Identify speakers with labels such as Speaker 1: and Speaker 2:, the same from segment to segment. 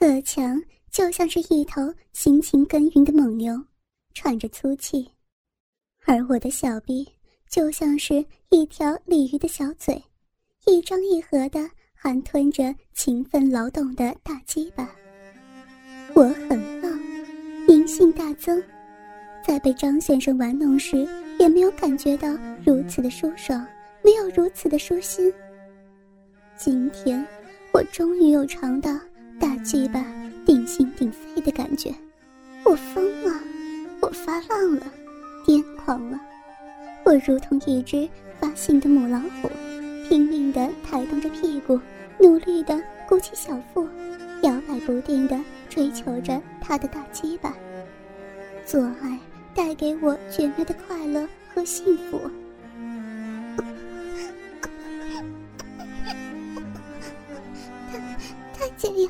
Speaker 1: 贺强就像是一头辛勤耕耘的猛牛，喘着粗气，而我的小臂就像是一条鲤鱼的小嘴，一张一合的含吞着勤奋劳动的大鸡巴。我很浪，淫性大增，在被张先生玩弄时，也没有感觉到如此的舒爽，没有如此的舒心。今天，我终于又尝到。大鸡巴顶心顶肺的感觉，我疯了，我发浪了，癫狂了，我如同一只发性的母老虎，拼命地抬动着屁股，努力地鼓起小腹，摇摆不定地追求着他的大鸡巴。做爱带给我绝妙的快乐和幸福。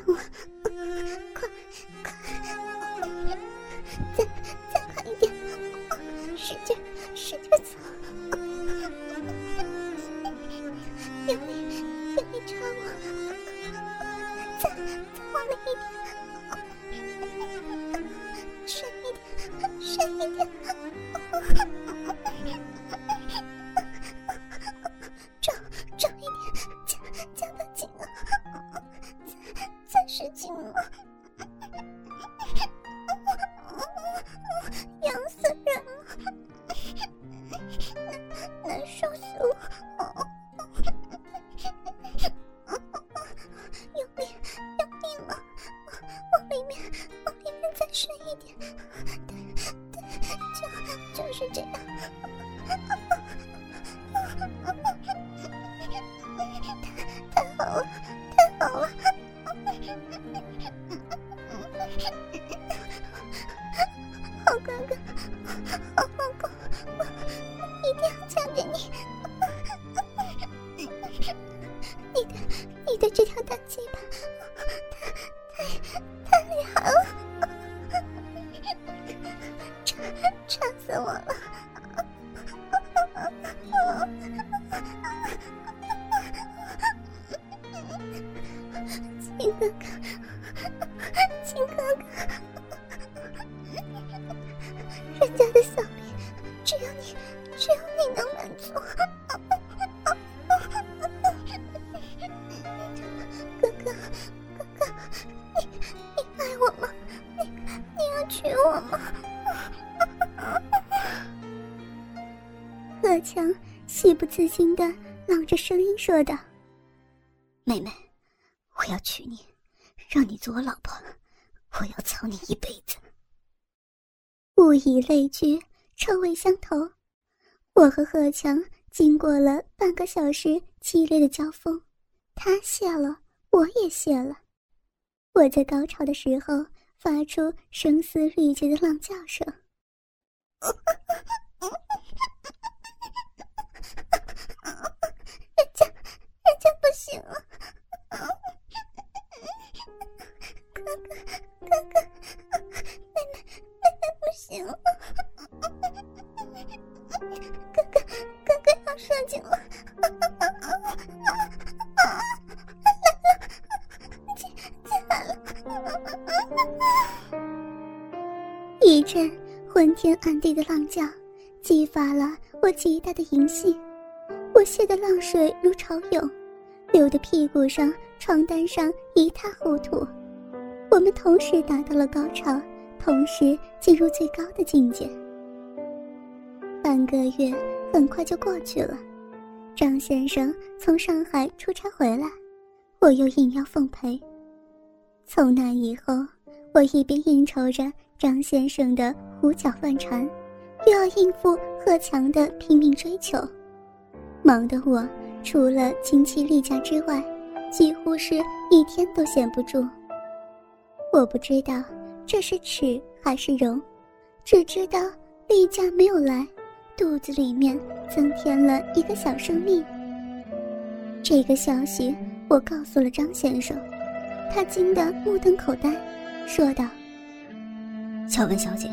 Speaker 1: 这事情吗？痒死人了！难难受死我！救命！救命啊！往里面，往里面再深一点。对对，就就是这样。太好了！贺强喜不自禁的朗着声音说道：“妹妹，我要娶你，让你做我老婆，我要操你一辈子。”物以类聚，臭味相投。我和贺强经过了半个小时激烈的交锋，他谢了，我也谢了。我在高潮的时候发出声嘶力竭的浪叫声。一阵昏天暗地的浪叫，激发了我极大的淫性，我泄的浪水如潮涌。流的屁股上、床单上一塌糊涂，我们同时达到了高潮，同时进入最高的境界。半个月很快就过去了，张先生从上海出差回来，我又应邀奉陪。从那以后，我一边应酬着张先生的胡搅乱缠，又要应付贺强的拼命追求，忙得我。除了精气例假之外，几乎是一天都闲不住。我不知道这是耻还是荣，只知道例假没有来，肚子里面增添了一个小生命。这个消息我告诉了张先生，他惊得目瞪口呆，说道：“乔文小姐，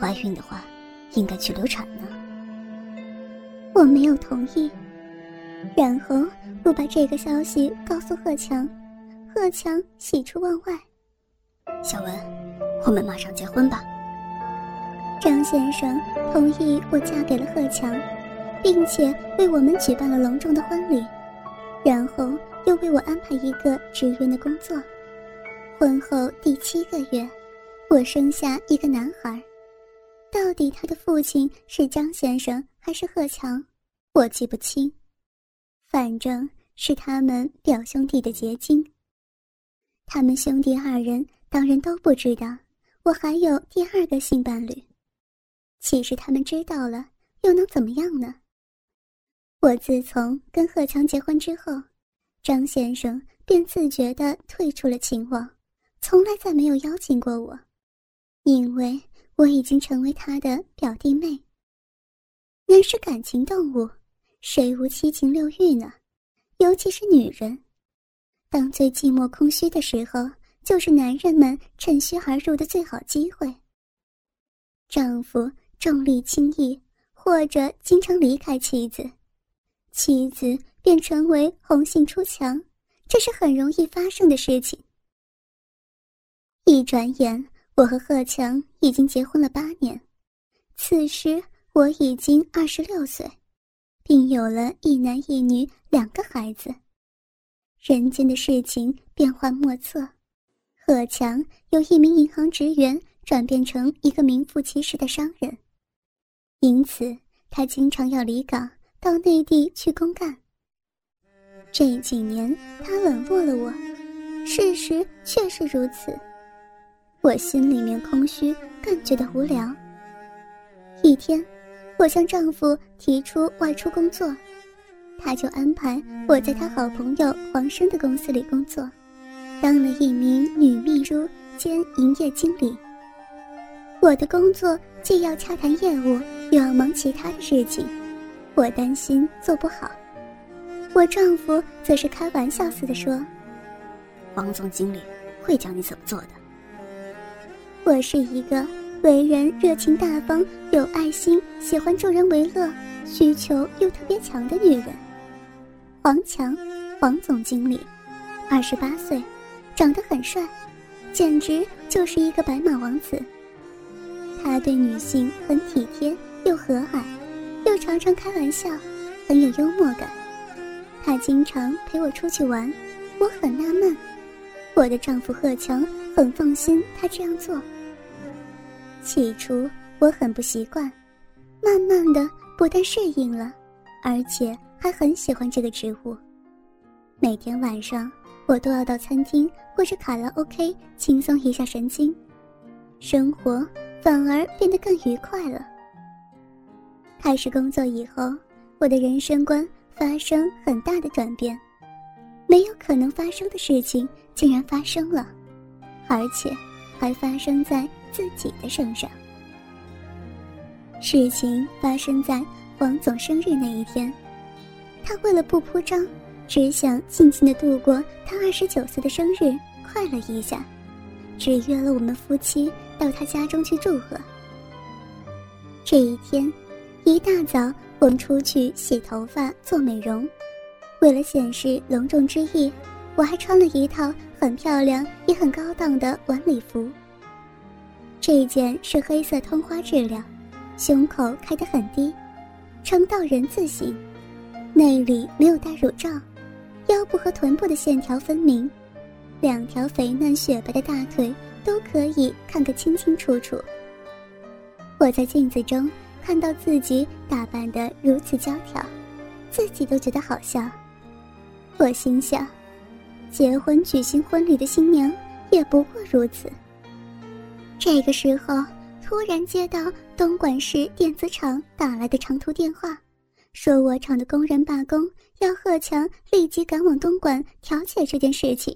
Speaker 1: 怀孕的话，应该去流产呢。”我没有同意。然后我把这个消息告诉贺强，贺强喜出望外，
Speaker 2: 小文，我们马上结婚吧。
Speaker 1: 张先生同意我嫁给了贺强，并且为我们举办了隆重的婚礼，然后又为我安排一个职员的工作。婚后第七个月，我生下一个男孩。到底他的父亲是张先生还是贺强，我记不清。反正是他们表兄弟的结晶。他们兄弟二人当然都不知道我还有第二个性伴侣。其实他们知道了又能怎么样呢？我自从跟贺强结婚之后，张先生便自觉地退出了情网，从来再没有邀请过我，因为我已经成为他的表弟妹。人是感情动物，谁无七情六欲呢？尤其是女人，当最寂寞空虚的时候，就是男人们趁虚而入的最好机会。丈夫。重利轻义，或者经常离开妻子，妻子便成为红杏出墙，这是很容易发生的事情。一转眼，我和贺强已经结婚了八年，此时我已经二十六岁，并有了一男一女两个孩子。人间的事情变幻莫测，贺强由一名银行职员转变成一个名副其实的商人。因此，他经常要离岗到内地去公干。这几年，他冷落了我，事实确实如此。我心里面空虚，更觉得无聊。一天，我向丈夫提出外出工作，他就安排我在他好朋友黄生的公司里工作，当了一名女秘书兼营业经理。我的工作既要洽谈业务。又要忙其他的事情，我担心做不好。我丈夫则是开玩笑似的说：“
Speaker 2: 黄总经理会教你怎么做的。”
Speaker 1: 我是一个为人热情大方、有爱心、喜欢助人为乐、需求又特别强的女人。黄强，黄总经理，二十八岁，长得很帅，简直就是一个白马王子。他对女性很体贴。又和蔼，又常常开玩笑，很有幽默感。他经常陪我出去玩，我很纳闷。我的丈夫贺强很放心他这样做。起初我很不习惯，慢慢的不但适应了，而且还很喜欢这个职务。每天晚上我都要到餐厅或者卡拉 OK 轻松一下神经，生活反而变得更愉快了。开始工作以后，我的人生观发生很大的转变，没有可能发生的事情竟然发生了，而且还发生在自己的身上。事情发生在王总生日那一天，他为了不铺张，只想静静的度过他二十九岁的生日，快乐一下，只约了我们夫妻到他家中去祝贺。这一天。一大早，我们出去洗头发、做美容。为了显示隆重之意，我还穿了一套很漂亮也很高档的晚礼服。这件是黑色通花质量，胸口开得很低，呈倒人字形，内里没有戴乳罩，腰部和臀部的线条分明，两条肥嫩雪白的大腿都可以看个清清楚楚。我在镜子中。看到自己打扮得如此娇挑，自己都觉得好笑。我心想，结婚举行婚礼的新娘也不过如此。这个时候，突然接到东莞市电子厂打来的长途电话，说我厂的工人罢工，要贺强立即赶往东莞调解这件事情。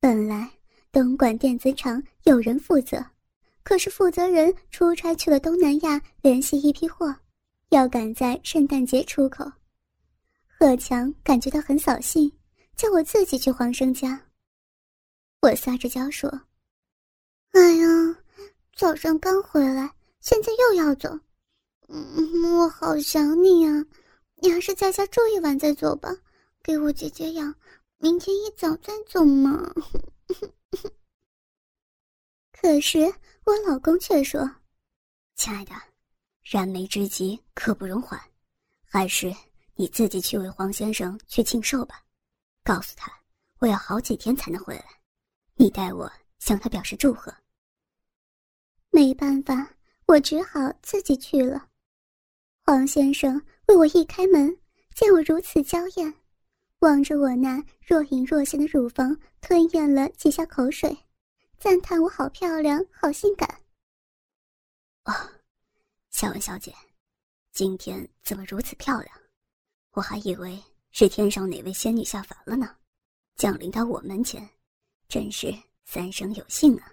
Speaker 1: 本来东莞电子厂有人负责。可是负责人出差去了东南亚，联系一批货，要赶在圣诞节出口。贺强感觉到很扫兴，叫我自己去黄生家。我撒着娇说：“哎呀，早上刚回来，现在又要走，嗯，我好想你呀！你还是在家住一晚再走吧，给我解解痒，明天一早再走嘛。”可是我老公却说：“
Speaker 2: 亲爱的，燃眉之急刻不容缓，还是你自己去为黄先生去庆寿吧。告诉他，我要好几天才能回来，你代我向他表示祝贺。”
Speaker 1: 没办法，我只好自己去了。黄先生为我一开门，见我如此娇艳，望着我那若隐若现的乳房，吞咽了几下口水，赞叹我好漂亮，好性感。
Speaker 2: 哦，小文小姐，今天怎么如此漂亮？我还以为是天上哪位仙女下凡了呢，降临到我门前，真是三生有幸啊！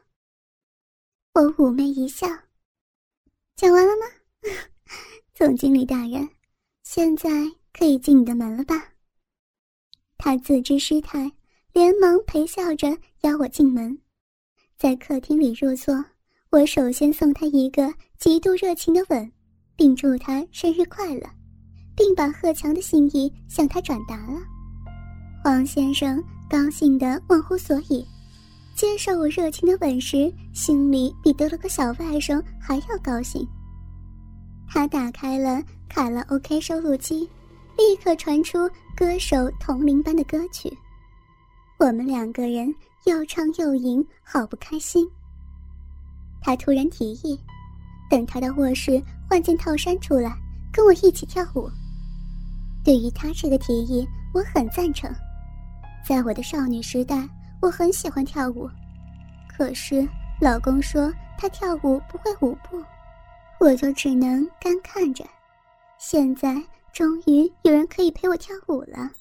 Speaker 1: 我妩媚一笑，讲完了吗？总经理大人，现在可以进你的门了吧？他自知失态，连忙陪笑着邀我进门，在客厅里入座。我首先送他一个极度热情的吻，并祝他生日快乐，并把贺强的心意向他转达了。黄先生高兴得忘乎所以，接受我热情的吻时，心里比得了个小外甥还要高兴。他打开了卡拉 OK 收录机，立刻传出歌手同龄般的歌曲。我们两个人又唱又吟，好不开心。他突然提议，等他到卧室换件套衫出来，跟我一起跳舞。对于他这个提议，我很赞成。在我的少女时代，我很喜欢跳舞，可是老公说他跳舞不会舞步。我就只能干看着，现在终于有人可以陪我跳舞了。